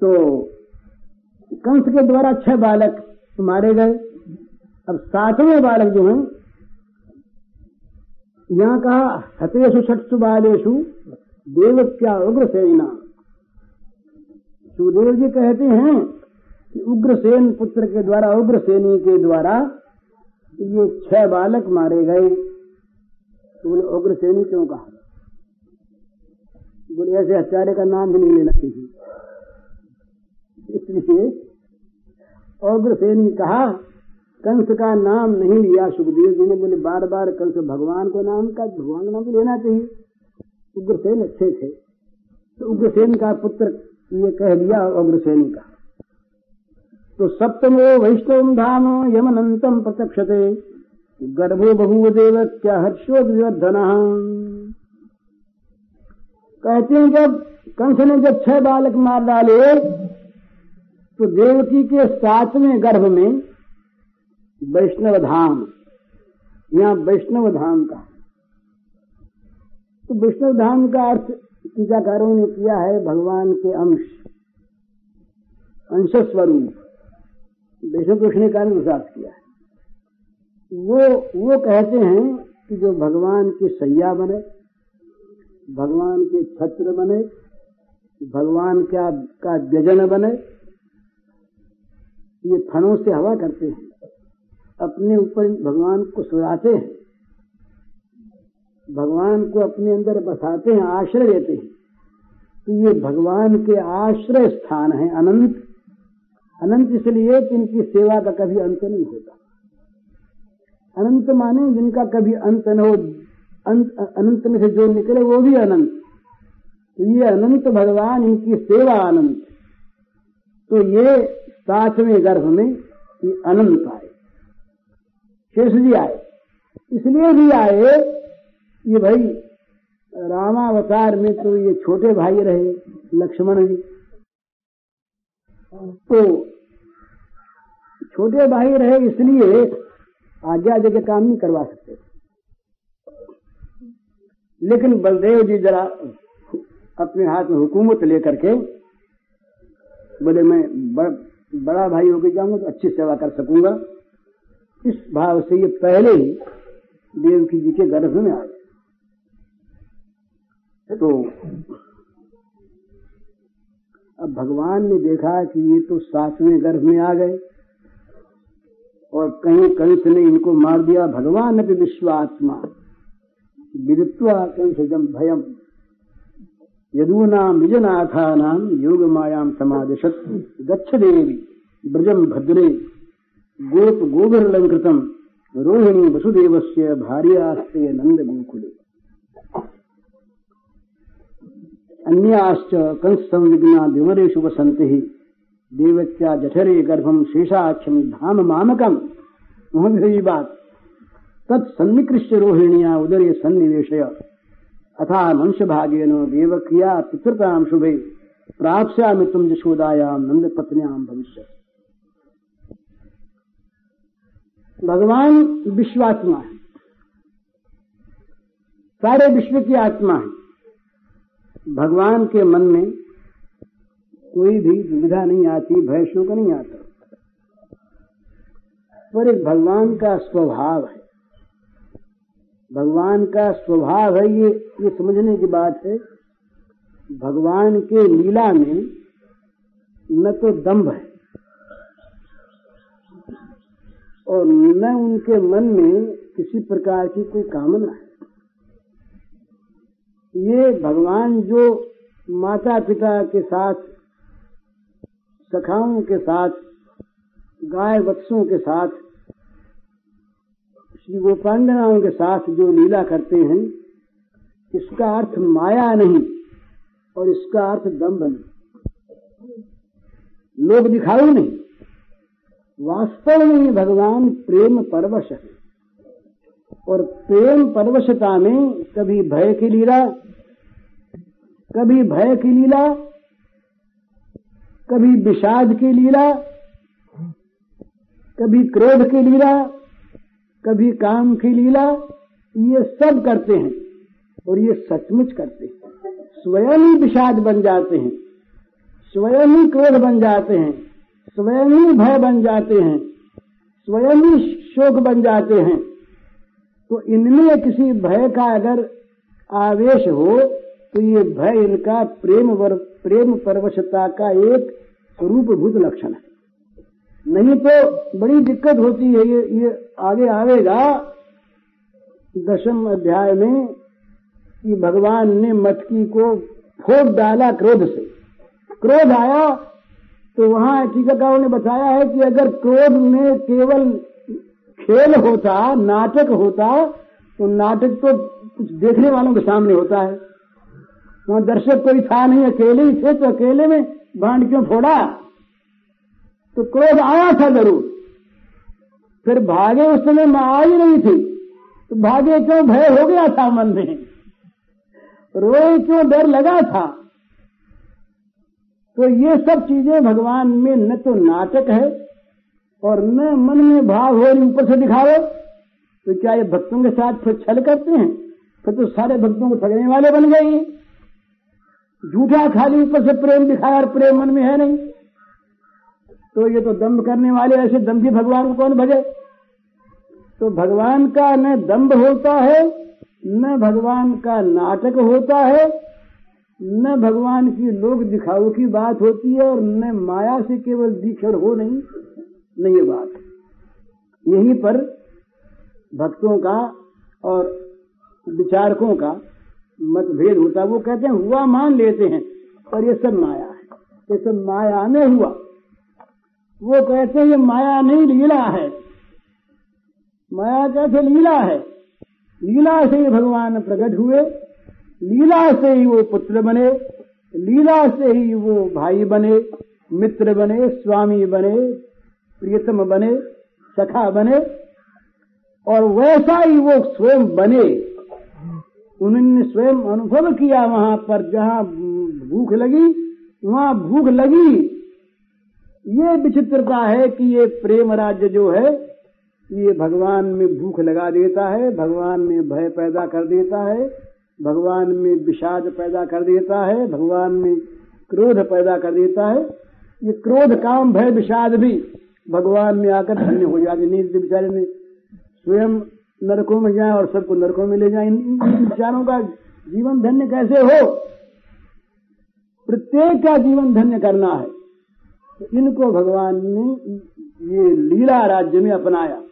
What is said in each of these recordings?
तो कंस के द्वारा छह बालक मारे गए। अब सातवें बालक जो हैं, यहाँ कहा हतेशु छठसु बालेशु देव क्या उग्र उग्रसेना। सुदेव जी कहते हैं कि उग्रसेन पुत्र के द्वारा, उग्रसेनी के द्वारा ये छह बालक मारे गए। तो बोले उग्रसेनी क्यों कहा? बोले, ऐसे हत्यारे का नाम भी नहीं लेना चाहिए। इसलिए ने कहा, कंस का नाम नहीं लिया सुखदेव जी ने, बोले बार बार कंस भगवान को नाम का, भगवान का नाम भी लेना चाहिए। उग्रसेन अच्छे थे। तो उग्रसेन का पुत्र ये कह दिया उग्रसेन का। तो सप्तमो वैष्णव धाम यमनंतम प्रत्यक्षते। गर्भो बहु देव क्या हर्षोधन कहते हैं जब कंस ने जब छह बालक मार डाले तो देवकी के सातवें गर्भ में वैष्णव धाम, यहाँ वैष्णव धाम का तो वैष्णव धाम का अर्थ टीकाकारों ने किया है भगवान के अंश अंश स्वरूप वैष्णव कृष्ण ने कारण किया है। वो वो कहते हैं कि जो भगवान की सैया बने, भगवान के छत्र बने, भगवान का का व्यजन बने ये फणों से हवा करते हैं। अपने ऊपर भगवान को सुराते हैं। भगवान को अपने अंदर बसाते हैं, आश्रय देते हैं। तो ये भगवान के आश्रय स्थान है अनंत। अनंत इसलिए कि इनकी सेवा का कभी अंत नहीं होता। अनंत माने जिनका कभी अंत न हो। अनंत में से जो निकले वो भी अनंत। तो ये अनंत भगवान, इनकी सेवा अनंत। तो ये सातवें गर्भ में ये अनंत आए। शेष जी आए। इसलिए भी आए ये भाई, रामावतार में तो ये छोटे भाई रहे, लक्ष्मण जी। तो छोटे भाई रहे इसलिए आज्ञा जगह काम नहीं करवा सकते। लेकिन बलदेव जी जरा अपने हाथ में हुकूमत लेकर के, बोले, मैं बड़, भाई होकर जाऊँगा तो अच्छी सेवा कर सकूँगा। इस भाव से ये पहले ही देवकी जी के गर्भ में आ गए। तो अब भगवान ने देखा कि ये तो सातवें गर्भ में आ गए और कहीं कंस ने इनको मार दिया। भगवान अभी विश्वात्मा विदित्वा कंसजम भयम। यदूनाम निजनाथानाम योग मायाम समादिशत गच्छ देवी ब्रजम भद्रे, गोप गोबरलंकृतम रोहिणी वसुदेव से भार्यास्ते नंद गोकुले अन्याश्च कंस संविघ्ना विमरेशु वसंति देवत्या जठरे गर्भम शेषाक्षम धाम मामकम वहाँ बात। तत्सन्निकृष्य रोहिणिया उदरे सन्निवेशय। अथा मंश भागेन देवक्रिया पितृताम शुभे। प्राप्स्यामि तुम यशोदायाम नंद पत्न्याम भविष्य भगवान विश्वात्मा है। सारे विश्व की आत्मा है। भगवान के मन में कोई भी दुविधा नहीं आती, भय शोक नहीं आता। पर एक भगवान का स्वभाव है। भगवान का स्वभाव है ये ये समझने की बात है। भगवान के लीला में न तो दम्भ है और न उनके मन में किसी प्रकार की कोई कामना है। ये भगवान जो माता पिता के साथ, सखाओं के साथ गाय वत्सों के साथ श्री गोपांडनाओं के साथ जो लीला करते हैं, इसका अर्थ माया नहीं और इसका अर्थ दम्भ नहीं। लोग दिखाऊ नहीं। वास्तव में भगवान प्रेम परवश है। और प्रेम परवशता में कभी भय की लीला, कभी भय की लीला, कभी विषाद की लीला, कभी क्रोध की लीला कभी काम की लीला ये सब करते हैं और ये सचमुच करते हैं। स्वयं ही विषाद बन जाते हैं, स्वयं ही क्रोध बन जाते हैं, स्वयं ही भय बन जाते हैं, स्वयं ही शोक बन जाते हैं। तो इनमें किसी भय का अगर आवेश हो तो ये भय इनका प्रेम वर, प्रेम परवशता का एक स्वरूपभूत लक्षण है। नहीं तो बड़ी दिक्कत होती है ये ये आगे आवेगा। दशम अध्याय में कि भगवान ने मटकी को फोड़ डाला क्रोध से। क्रोध आया तो वहाँ टीकाकारों ने बताया है कि अगर क्रोध में केवल खेल होता, नाटक होता तो नाटक तो कुछ देखने वालों के सामने होता है। वहाँ दर्शक कोई था नहीं, अकेले ही थे तो अकेले में बाँध क्यों फोड़ा? तो क्रोध आया था ज़रूर। फिर भागे उस समय मैं आ ही नहीं थी। तो भागे क्यों भय हो गया था मन में? रोए क्यों डर लगा था? तो ये सब चीज़ें भगवान में न तो नाटक है और न मन में भाव हो रही ऊपर से दिखाओ तो क्या ये भक्तों के साथ फिर छल करते हैं? फिर तो सारे भक्तों को ठगने वाले बन गए झूठा खाली ऊपर से प्रेम दिखाया और प्रेम मन में है नहीं। तो ये तो दम्भ करने वाले ऐसे दम दम्भी भगवान को कौन भजे? तो भगवान का न दम्भ होता है, न भगवान का नाटक होता है, न भगवान की लोग दिखाऊ की बात होती है और न माया से केवल दीक्षण हो नहीं नहीं बात। यहीं पर भक्तों का और विचारकों का मतभेद होता है। वो कहते हैं, हुआ मान लेते हैं, पर ये सब माया है। ये सब माया में हुआ। वो कहते हैं, ये माया नहीं लीला है। माया कैसे लीला है? लीला से ही भगवान प्रकट हुए, लीला से ही वो पुत्र बने, लीला से ही वो भाई बने, मित्र बने, स्वामी बने, प्रियतम बने, सखा बने, और वैसा ही वो स्वयं बने। उन्होंने स्वयं अनुभव किया वहाँ पर, जहाँ भूख लगी, वहाँ भूख लगी। ये विचित्रता है कि ये प्रेम राज्य जो है ये भगवान में भूख लगा देता है, भगवान में भय पैदा कर देता है, भगवान में विषाद पैदा कर देता है, भगवान में क्रोध पैदा कर देता है। ये क्रोध, काम, भय, विषाद भी भगवान में आकर धन्य हो जाते नींद बेचारे ने स्वयं नरकों में जाए और सबको नरकों में ले जाए। इन विचारों का जीवन धन्य कैसे हो? प्रत्येक का जीवन धन्य करना है। तो इनको भगवान ने ये लीला राज्य में अपनाया।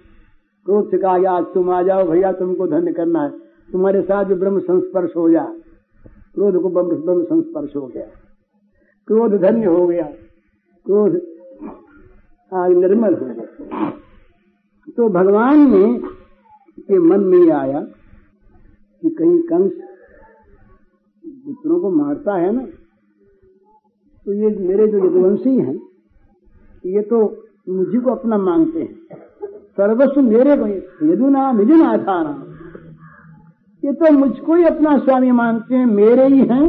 क्रोध से कहा आज तुम आ जाओ भैया, तुमको धन्य करना है। तुम्हारे साथ जो ब्रह्म संस्पर्श हो जाए क्रोध को ब्रह्म संस्पर्श हो गया। क्रोध धन्य हो गया। क्रोध आज निर्मल हो गया। तो भगवान ने के मन में आया कि कहीं कंस पुत्रों को मारता है ना तो ये मेरे जो यदुवंशी हैं, ये तो मुझे को अपना मांगते हैं। सर्वस्व मेरे को यदु नाम यदु नाथा नाम ये तो मुझको ही अपना स्वामी मानते हैं, मेरे ही हैं।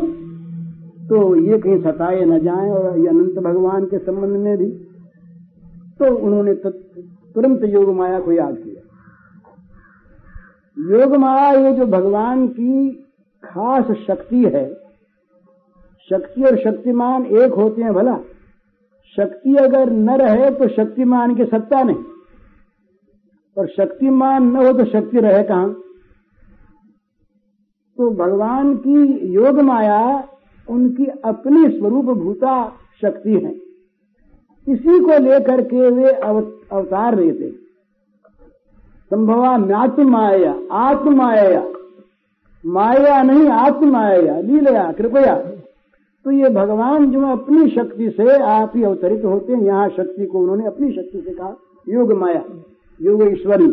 तो ये कहीं सताए न जाए और ये अनंत भगवान के संबंध में भी। तो उन्होंने तुरंत योग माया को याद किया। योग माया ये जो भगवान की खास शक्ति है, शक्ति और शक्तिमान एक होते हैं भला। शक्ति अगर न रहे तो शक्तिमान की सत्ता नहीं। और शक्तिमान न हो तो शक्ति रहे कहाँ? तो भगवान की योग माया, उनकी अपनी स्वरूप भूता शक्ति है। इसी को लेकर के वे अवतार लेते हैं संभवा म्यात्म माया आत्म माया माया नहीं, आत्माया। लीलया, कृपया। तो ये भगवान जो अपनी शक्ति से आप ही अवतरित होते हैं, यहाँ शक्ति को उन्होंने अपनी शक्ति से कहा, योग माया। योग ईश्वरी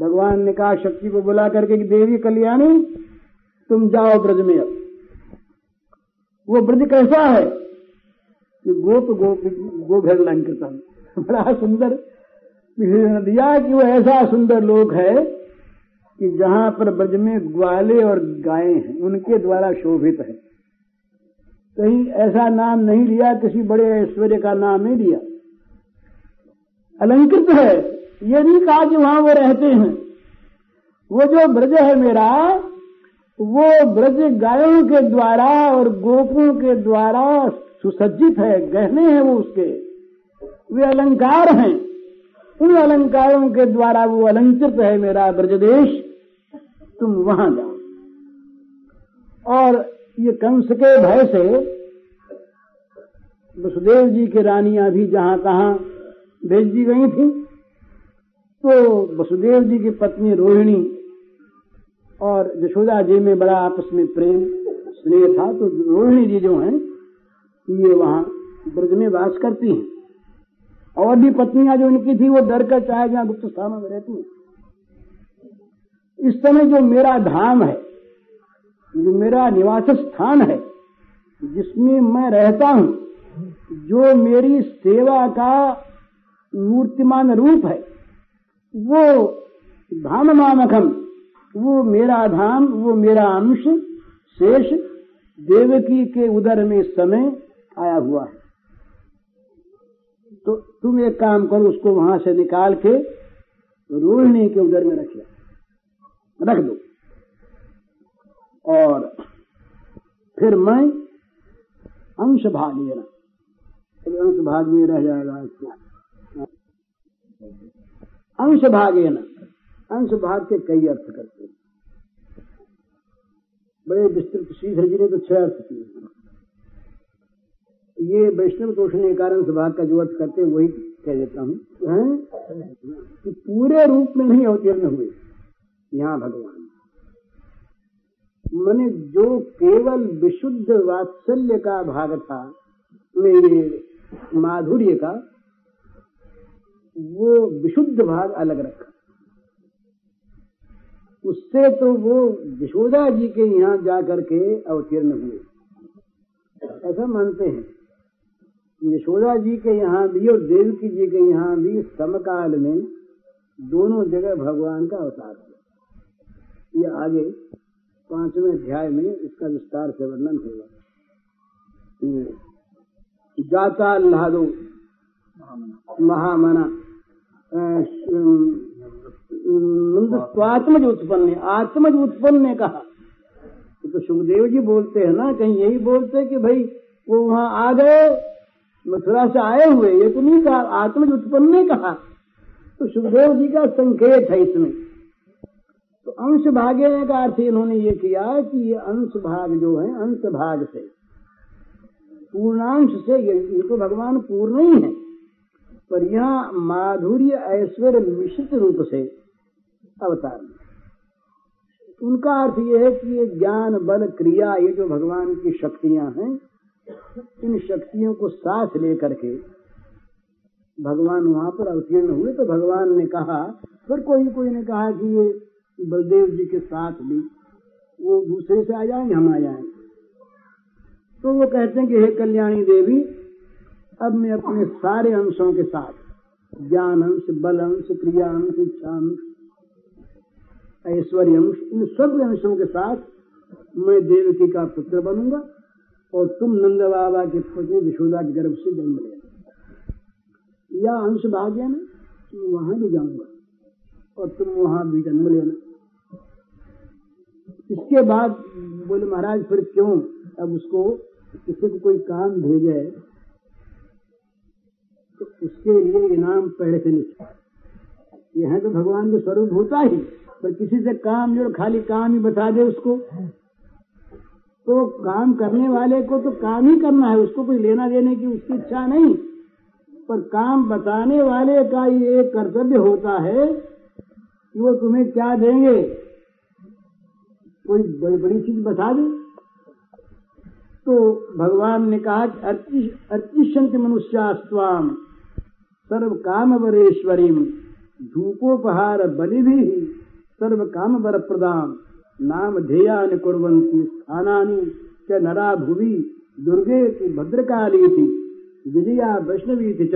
भगवान ने कहा, शक्ति को बुला करके कि देवी कल्याणी, तुम जाओ ब्रज में अब। वो ब्रज कैसा है? कि गोप गोप गोभेद लंकृतम बड़ा सुंदर। दिया कि वो ऐसा सुंदर लोक है कि जहाँ पर ब्रज में ग्वाले और गायें हैं, उनके द्वारा शोभित है। कहीं ऐसा नाम नहीं लिया, किसी बड़े ऐश्वर्य का नाम नहीं लिया। अलंकृत है। ये नहीं कहा कि वहाँ वो रहते हैं। वो जो ब्रज है मेरा, वो ब्रज गायों के द्वारा और गोपों के द्वारा सुसज्जित है, गहने हैं वो उसके। वे अलंकार हैं। उन अलंकारों के द्वारा वो अलंकृत है मेरा ब्रजदेश। तुम वहाँ जाओ। और ये कंस के भय से वसुदेव जी की रानियाँ भी जहाँ तहां भेज दी गई थी। तो वसुदेव जी की पत्नी रोहिणी और यशोदा जी में बड़ा आपस में प्रेम, स्नेह था। तो रोहिणी जी जो है, ये वहाँ ब्रज में वास करती हैं। और भी पत्नियाँ जो इनकी थी, वो डर कर चाहे जहाँ गुप्त स्थानों में रहती इस समय जो मेरा धाम है, जो मेरा निवास स्थान है, जिसमें मैं रहता हूँ, जो मेरी सेवा का मूर्तिमान रूप है वो धाम मामकम वो मेरा धाम, वो मेरा अंश, शेष देवकी के उदर में समय आया हुआ है। तो तुम एक काम करो, उसको वहाँ से निकाल के रोहिणी के उदर में रख रख दो। और फिर मैं अंश भाग लेना अंश भाग में रह जाएगा अंश भागे न। अंश भाग के कई अर्थ करते हैं। बड़े विस्तृत श्रीधर जी ने तो छह अर्थ किए ये वैष्णव दोषण कारण स्वभाव का जो अर्थ करते हैं, वही कह देता हूँ। कि पूरे रूप में नहीं अवतीर्ण हुए। यहाँ भगवान। मैंने जो केवल विशुद्ध वात्सल्य का भाग था माधुर्य का वो विशुद्ध भाग अलग रखा। उससे तो वो यशोदा जी के यहाँ जाकर के अवतीर्ण हुए। ऐसा मानते हैं। यशोदा जी के यहाँ भी और देवकी जी के यहाँ भी समकाल में दोनों जगह भगवान का अवतार है ये आगे पाँचवें अध्याय में इसका विस्तार से वर्णन होगा जाता अल्लाह महामना। स्वात्मज उत्पन्न आत्मज उत्पन्न ने कहा। तो सुखदेव जी बोलते हैं ना, कहीं यही बोलते कि भाई, वो वहाँ आ गए, मथुरा से आए हुए, ये तो नहीं कहा आत्मज उत्पन्न ने कहा। तो सुखदेव जी का संकेत है इसमें। तो अंश भागे का अर्थ इन्होंने ये किया कि ये अंश भाग जो है, अंश भाग से, पूर्णांश से, ये तो भगवान पूर्ण ही है। पर यह माधुर्य ऐश्वर्य मिश्रित रूप से अवतार उनका अर्थ यह है कि ये ज्ञान, बल, क्रिया, ये जो भगवान की शक्तियाँ हैं, इन शक्तियों को साथ लेकर के भगवान वहाँ पर अवतीर्ण हुए। तो भगवान ने कहा फिर कोई कोई ने कहा कि ये बलदेव जी के साथ भी वो दूसरे से आ जाएँगे हम आ जाएँगे तो वो कहते हैं कि, हे कल्याणी देवी अब मैं अपने सारे अंशों के साथ, ज्ञान अंश, बल अंश, क्रिया अंश, इच्छा अंश, ऐश्वर्य अंश, इन सब अंशों के साथ मैं देवकी का पुत्र बनूँगा और तुम नंद बाबा के पुत्र विशोदा के गर्भ से जन्म लेना। या अंश भाग्य ना मैं वहाँ भी जाऊँगा और तुम वहाँ भी जन्म लेना। इसके बाद बोले, महाराज, फिर क्यों? अब उसको किसी को कोई काम भेजे तो उसके लिए इनाम पहले से नहीं यह तो भगवान के स्वरूप होता ही, पर किसी से काम जो खाली काम ही बता दे उसको। तो काम करने वाले को तो काम ही करना है, उसको कोई लेना देने की उसकी इच्छा नहीं। पर काम बताने वाले का ये एक कर्तव्य होता है कि वो तुम्हें क्या देंगे? कोई बड़ी बड़ी चीज़ बता दे। तो भगवान ने कहा कि अर्चिशंत मनुष्यास्वाम सर्व काम वरेश्वरी धूपोपहार बलि भी सर्व काम वर प्रदान नाम ध्येया कुरंती स्थानी च नरा भुवि दुर्गे की भद्रकाली थी विजया, वैष्णवी थी च,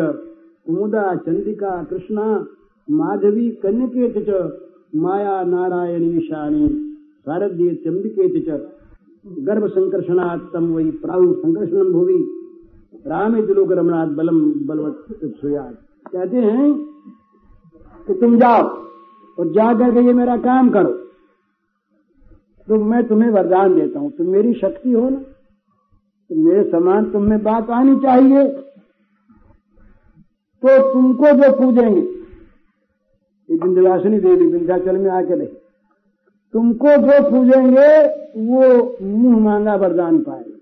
कुमुदा चंदिका कृष्णा, माधवी, कन्यके च, माया, नारायणी शानी शारदीय, चंबिके च। गर्भ संकर्षणात्म वही प्राहु संकर्षण भुवि। रामे लोग रमणाथ बलम बलवत कहते हैं कि तुम जाओ और जा करके ये मेरा काम करो। तो मैं तुम्हें वरदान देता हूँ। तुम मेरी शक्ति हो ना। तो मेरे समान तुम में बात आनी चाहिए। तो तुमको जो पूजेंगे, ये विंध्यवासिनी देवी विंध्याचल में आके रही तुमको जो पूजेंगे, वो मुँह मांगा वरदान पाएँगे।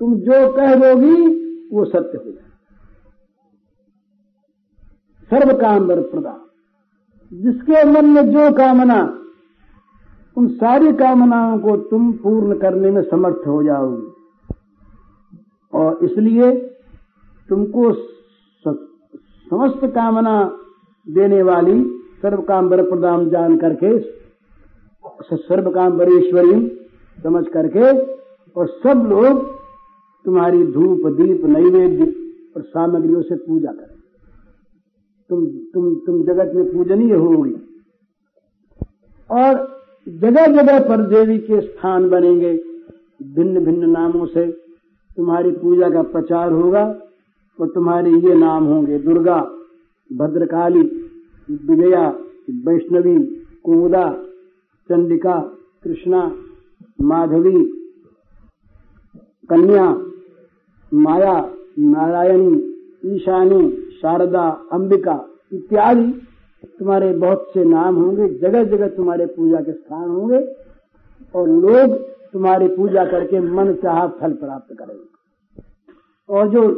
तुम जो कह दोगी वो सत्य हो जाए। सर्व काम वर प्रदान जिसके मन में जो कामना, उन सारी कामनाओं को तुम पूर्ण करने में समर्थ हो जाओगे। और इसलिए तुमको समस्त कामना देने वाली सर्व काम बर प्रदान जान करके सर्व काम बरेश्वरी समझ करके, और सब लोग तुम्हारी धूप, दीप, नैवेद्य और सामग्रियों से पूजा करें। तुम तुम तुम जगत में पूजनीय होगी। और जगह जगह पर देवी के स्थान बनेंगे। भिन्न भिन्न नामों से तुम्हारी पूजा का प्रचार होगा और तुम्हारे ये नाम होंगे दुर्गा, भद्रकाली, विजया, वैष्णवी, कुमुदा, चंडिका, कृष्णा, माधवी, कन्या माया, नारायणी, ईशानी, शारदा, अंबिका इत्यादि तुम्हारे बहुत से नाम होंगे जगह जगह तुम्हारे पूजा के स्थान होंगे और लोग तुम्हारी पूजा करके मन चाह फल प्राप्त करेंगे। और जो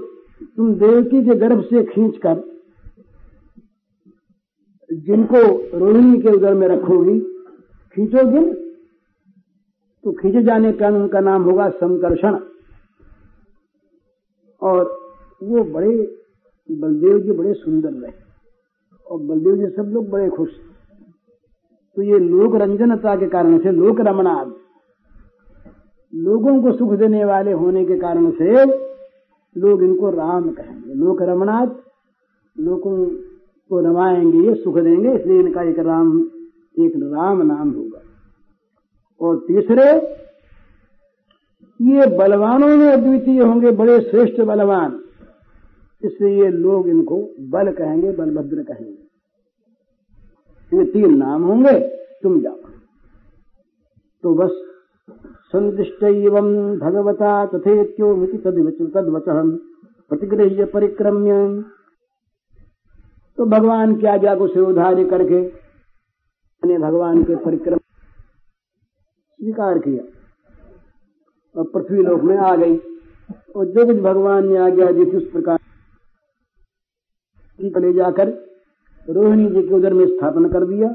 तुम देवकी के गर्भ से खींचकर जिनको रोहिणी के उदर में रखोगी खींचोगे? तो खींचे जाने का उनका नाम होगा संकर्षण। और वो बड़े बलदेव जी बड़े सुंदर रहे। और बलदेव जी सब लोग बड़े खुश। तो ये लोक रंजनता के कारण से, लोक रमणाद, लोगों को सुख देने वाले होने के कारण से लोग इनको राम कहेंगे। लोक रमणाथ लोगों को रमाएँगे, ये सुख देंगे, इसलिए इनका एक राम एक राम नाम होगा। और तीसरे ये बलवानों में अद्वितीय होंगे, बड़े श्रेष्ठ बलवान। इसलिए लोग इनको बल कहेंगे, बलभद्र कहेंगे। ये तीन नाम होंगे, तुम जाओ। तो बस संदिष्ट एवं भगवता तथे तथेत्यो तद्वच प्रतिगृह्य परिक्रम्य। तो भगवान की आज्ञा को सिरोधार्य करके ने भगवान के परिक्रम स्वीकार किया। और पृथ्वी लोक में आ गई। और जो कुछ भगवान ने आज्ञा दी थी उस प्रकार ले जाकर रोहिणी जी के उधर में स्थापन कर दिया।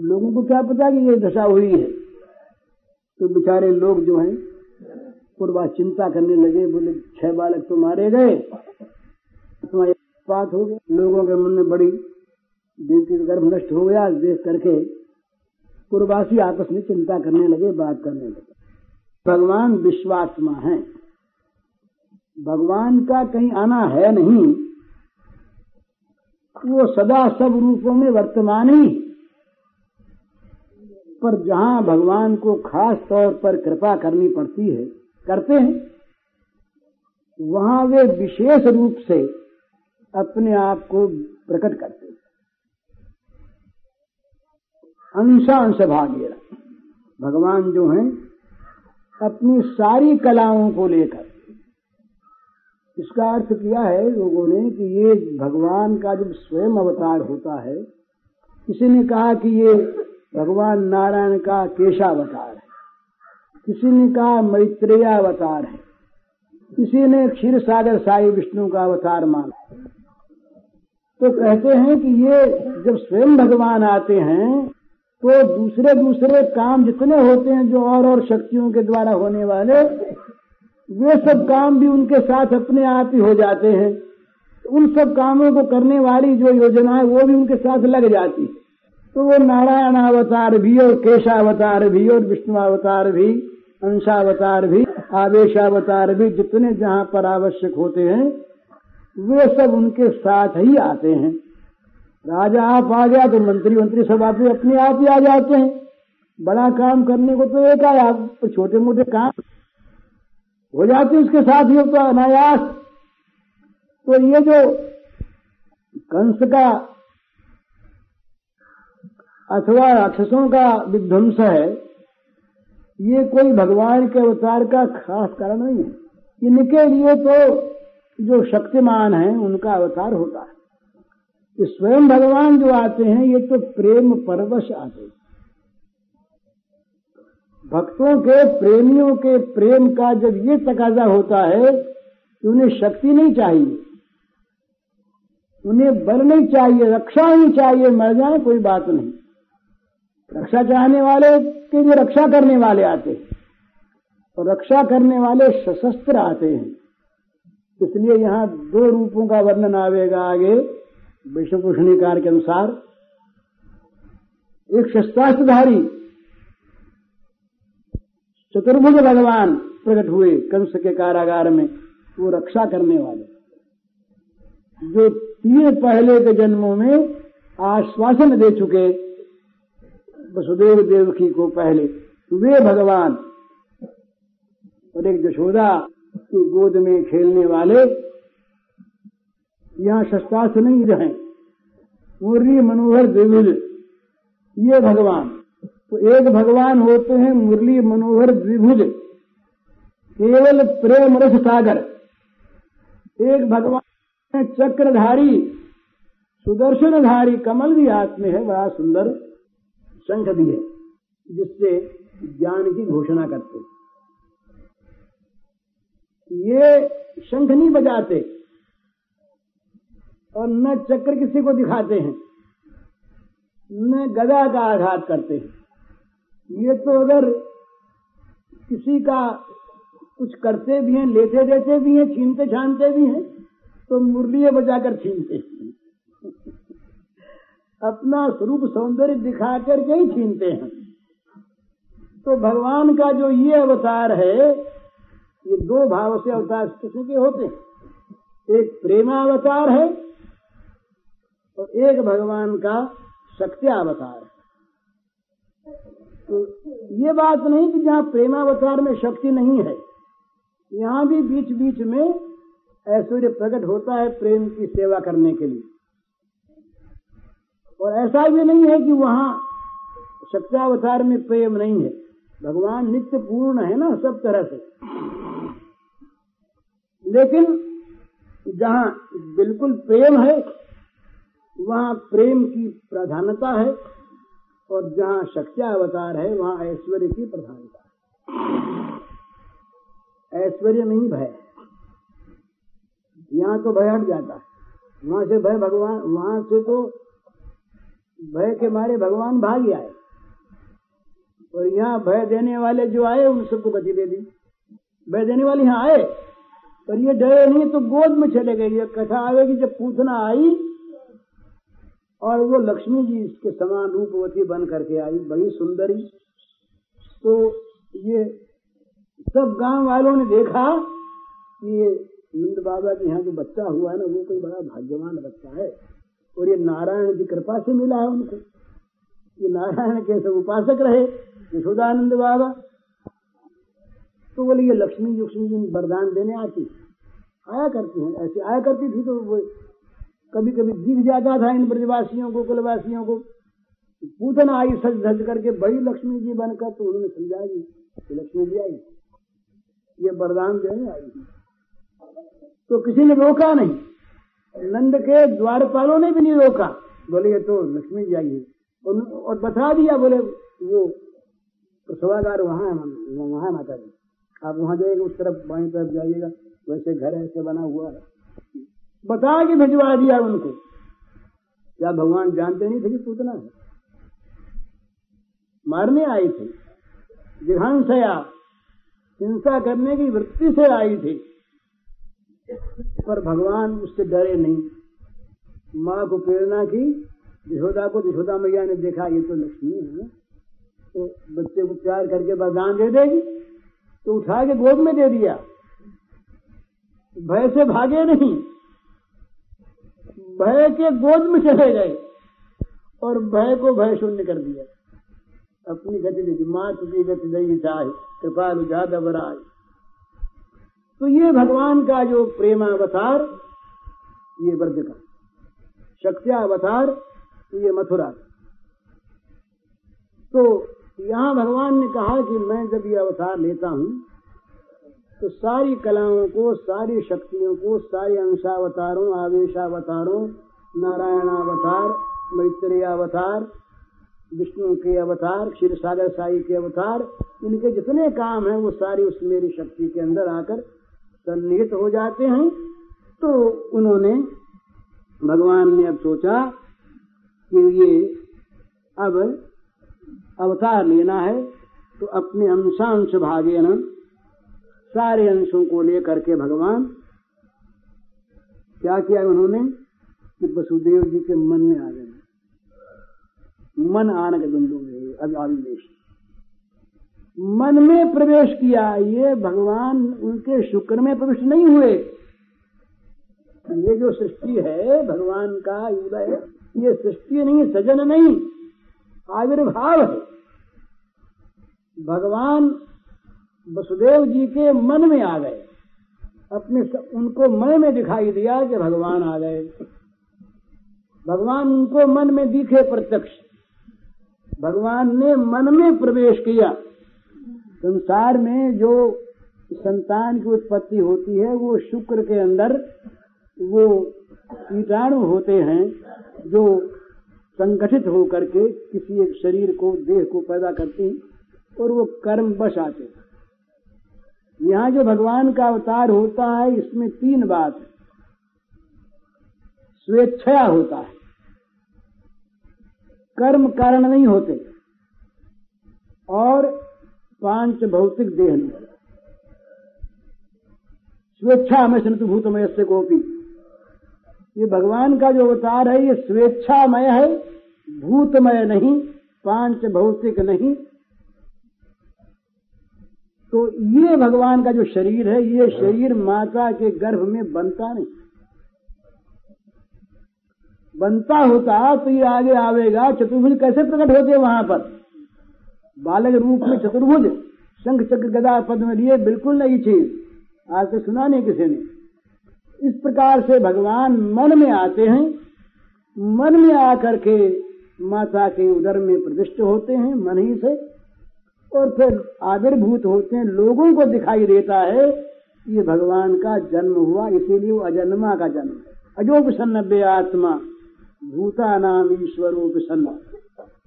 लोगों को क्या पता कि ये दशा हुई है? तो बेचारे लोग जो हैं, पूर्वा चिंता करने लगे, बोले, छह बालक तो मारे गए। बात हो गई। लोगों के मन में बड़ी का गर्भ नष्ट हो गया। देख करके पूर्वासी आपस में चिंता करने लगे, बात करने लगे। भगवान विश्वात्मा है। भगवान का कहीं आना है नहीं, वो सदा सब रूपों में वर्तमान ही। पर जहाँ भगवान को खास तौर पर कृपा करनी पड़ती है, करते हैं, वहाँ वे विशेष रूप से अपने आप को प्रकट करते हैं। अंशांश भाग्य। भगवान जो हैं अपनी सारी कलाओं को लेकर। इसका अर्थ किया है लोगों ने कि ये भगवान का जब स्वयं अवतार होता है, किसी ने कहा कि ये भगवान नारायण का केशावतार है। किसी ने कहा मैत्रेयावतार है। किसी ने क्षीर सागर साई विष्णु का अवतार माना। तो कहते हैं कि ये जब स्वयं भगवान आते हैं तो दूसरे दूसरे काम जितने होते हैं, जो और और शक्तियों के द्वारा होने वाले, वे सब काम भी उनके साथ अपने आप ही हो जाते हैं। उन सब कामों को करने वाली जो योजना है, वो भी उनके साथ लग जाती है। तो वो नारायण अवतार भी और केशावतार भी और विष्णु अवतार भी, अंशावतार भी, आवेशावतार भी, जितने जहाँ पर आवश्यक होते हैं, वे सब उनके साथ ही आते हैं। राजा आप आ गया तो मंत्री मंत्री सब आप अपने आप ही आ जाते हैं। बड़ा काम करने को तो एक आया तो छोटे मोटे काम। हो जाते उसके साथ ही तो अनायास। तो ये जो कंस का अथवा राक्षसों का विध्वंस है, ये कोई भगवान के अवतार का खास कारण नहीं है। इनके लिए तो जो शक्तिमान है, उनका अवतार होता है। कि स्वयं भगवान जो आते हैं, ये तो प्रेम परवश आते भक्तों के, प्रेमियों के प्रेम का जब ये तकाजा होता है कि उन्हें शक्ति नहीं चाहिए, उन्हें बल नहीं चाहिए, रक्षा नहीं चाहिए, मर जाए, कोई बात नहीं। रक्षा चाहने वाले के लिए रक्षा करने वाले आते हैं और रक्षा करने वाले सशस्त्र आते हैं। इसलिए यहाँ दो रूपों का वर्णन आवेगा आगे। विष्णुभूषणीकार के अनुसार एक शस्त्रास्त्रधारी, चतुर्भुज भगवान प्रकट हुए कंस के कारागार में, वो रक्षा करने वाले। जो तीन पहले के जन्मों में आश्वासन दे चुके, वसुदेव देवकी को पहले, वे भगवान और एक जशोदा की गोद में खेलने वाले यहाँ शस्त्रास्त्र नहीं रहे। मुरली मनोहर द्विविध। ये भगवान। तो एक भगवान होते हैं मुरली मनोहर द्विभुज केवल प्रेम रस सागर। एक भगवान है चक्रधारी। सुदर्शनधारी कमल भी हाथ में है, बड़ा सुंदर शंख भी है, जिससे ज्ञान की घोषणा करते ये शंख नहीं बजाते। और न चक्र किसी को दिखाते हैं, न गदा का आघात करते हैं। ये तो अगर किसी का कुछ करते भी हैं, लेते देते भी हैं, छीनते छानते भी हैं तो मुरलिए बजाकर छीनते हैं। अपना स्वरूप सौंदर्य दिखा करके ही छीनते हैं। तो भगवान का जो ये अवतार है, ये दो भाव से अवतार किसी के होते हैं? एक प्रेमावतार है और एक भगवान का शक्त्यावतार है तो ये बात नहीं कि जहाँ प्रेमावतार में शक्ति नहीं है, यहाँ भी बीच बीच में ऐश्वर्य प्रकट होता है प्रेम की सेवा करने के लिए। और ऐसा भी नहीं है कि वहाँ शक्त्यावतार में प्रेम नहीं है। भगवान नित्य पूर्ण है ना सब तरह से। लेकिन जहाँ बिल्कुल प्रेम है वहाँ प्रेम की प्रधानता है और जहाँ शक्त्या अवतार है, वहाँ ऐश्वर्य की प्रधानता है। ऐश्वर्य नहीं भय। यहाँ तो भय हट जाता है। वहाँ से भय भगवान, वहाँ से तो भय के मारे भगवान भाग आए। और यहाँ भय देने वाले जो आए, उन सबको गति दे दी। भय देने वाले यहाँ आए, पर ये डरे नहीं तो गोद में चले गए। ये कथा आवेगी जब पूछना आई और वो लक्ष्मी जी इसके समान रूपवती बन करके आई, बड़ी सुंदरी। तो ये सब गाँव वालों ने देखा कि ये नंद बाबा के यहाँ जो बच्चा हुआ है ना, वो कोई बड़ा भाग्यवान बच्चा है। और ये नारायण की कृपा से मिला है उनको। ये नारायण के सब उपासक रहे? यशोदानंद बाबा। तो बोले, ये लक्ष्मी जी लक्ष्मी जी वरदान देने आती आया करती हैं। ऐसे आया करती थी तो वो कभी कभी दिख जाता था इन ब्रजवासियों को, कुलवासियों को। पूतना आई सज धज करके बड़ी लक्ष्मी जी बनकर तो उन्होंने समझा दी कि लक्ष्मी जी आई। ये वरदान देने आई तो किसी ने रोका नहीं। नंद के द्वारपालों ने भी नहीं रोका। बोले, ये तो लक्ष्मी जी आई है। और बता दिया, बोले, वो सभागार वहाँ है वहाँ है माता जी। आप वहाँ जाइएगा उस तरफ़ बाई तरफ़ जाइएगा। वैसे घर ऐसे बना हुआ है। बता के भिजवा दिया उनको। क्या भगवान जानते नहीं थे कि पूतना है? मारने आई थी। जिघांसया हिंसा करने की वृत्ति से आई थी। पर भगवान उससे डरे नहीं। माँ को प्रेरणा की, यशोदा को, यशोदा मैया ने देखा, ये तो लक्ष्मी है तो बच्चे को प्यार करके बरदान दे देगी तो उठा के गोद में दे दिया। भय से भागे नहीं। भय के गोद में चले गए और भय को भय शून्य कर दिया। अपनी गति देखी माँ चुकी गति नहीं चाहे कृपालु ज़्यादा बराए तो ये भगवान का जो प्रेमावतार, ये वर्ज का। शक्त्यावतार, ये मथुरा तो यहाँ भगवान ने कहा कि मैं जब ये अवतार लेता हूँ तो सारी कलाओं को, सारी शक्तियों को, सारे अंशावतारों, आवेशावतारों, नारायणावतार मैत्रेय अवतार विष्णु के अवतार, क्षीर सागर साई के अवतार, इनके जितने काम हैं, वो सारी उस मेरी शक्ति के अंदर आकर सन्निहित हो जाते हैं। तो उन्होंने, भगवान ने अब सोचा कि ये अब अवतार लेना है तो अपने अंशांश भागे न सारे अंशों को लेकर के भगवान क्या किया उन्होंने? कि वसुदेव जी के मन में आ गए। मन आनक बिंदु अब आविवेश मन में प्रवेश किया, ये भगवान उनके शुक्र में प्रवेश नहीं हुए। ये जो सृष्टि है, भगवान का उदय, ये सृष्टि नहीं, सजन नहीं, आविर्भाव है। भगवान वसुदेव जी के मन में आ गए। अपने उनको मन में दिखाई दिया कि भगवान आ गए। भगवान उनको मन में दिखे प्रत्यक्ष। भगवान ने मन में प्रवेश किया। संसार में जो संतान की उत्पत्ति होती है, वो शुक्र के अंदर वो कीटाणु होते हैं, जो संगठित होकर के किसी एक शरीर को, देह को पैदा करते हैं और वो कर्म बस आते हैं। यहाँ जो भगवान का अवतार होता है, इसमें तीन बात है। स्वेच्छया होता है। कर्म कारण नहीं होते। और पाँच भौतिक देह नहीं स्वेच्छा में संत भूतमय से गोपी ये भगवान का जो अवतार है, ये स्वेच्छामय है, भूतमय नहीं, पाँच भौतिक नहीं तो ये भगवान का जो शरीर है, ये शरीर माता के गर्भ में बनता नहीं। बनता होता तो ये आगे आवेगा, चतुर्भुज कैसे प्रकट होते वहाँ पर? बालक रूप में चतुर्भुज, शंख चक्र गदा पद में लिए बिल्कुल नई चीज़। आज तो सुना नहीं किसी ने। इस प्रकार से भगवान मन में आते हैं, मन में आकर के माता के उदर में प्रतिष्ठ होते हैं, मन ही से और फिर आविर्भूत होते हैं, लोगों को दिखाई देता है, ये भगवान का जन्म हुआ, इसीलिए वो अजन्मा का जन्म है। अजो प्रसन्न आत्मा भूता नाम ईश्वरो प्रसन्न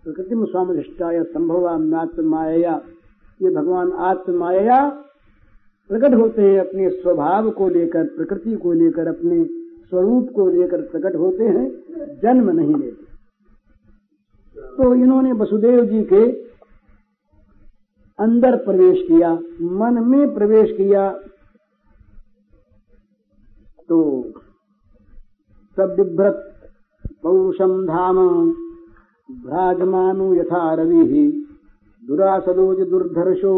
प्रकृति में स्वामी दृष्टाया संभव माया ये भगवान आत्माया प्रकट होते हैं, अपने स्वभाव को लेकर, प्रकृति को लेकर, अपने स्वरूप को लेकर प्रकट होते हैं, जन्म नहीं लेते। तो इन्होंने वसुदेव जी के अंदर प्रवेश किया, मन में प्रवेश किया तो सब बिभ्रत पौषम धाम भ्राजमानु यथा रवि। दुरासदोज दुर्धर्षो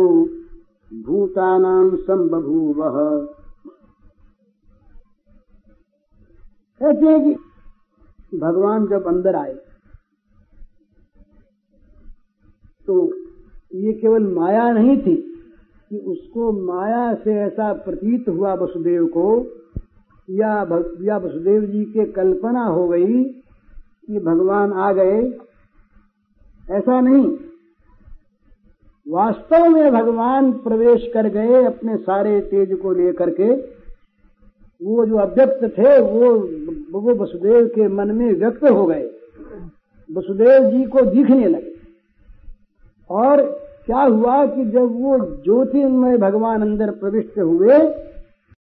भूतानाम संबभूव। कहते कि भगवान जब अंदर आए तो ये केवल माया नहीं थी कि उसको माया से ऐसा प्रतीत हुआ वसुदेव को, या या वसुदेव जी के कल्पना हो गई कि भगवान आ गए। ऐसा नहीं। वास्तव में भगवान प्रवेश कर गए अपने सारे तेज को लेकर के। वो जो अव्यक्त थे, वो वो वसुदेव के मन में व्यक्त हो गए। वसुदेव जी को दिखने लगे। और क्या हुआ कि जब वो ज्योतिर्मय भगवान अंदर प्रविष्ट हुए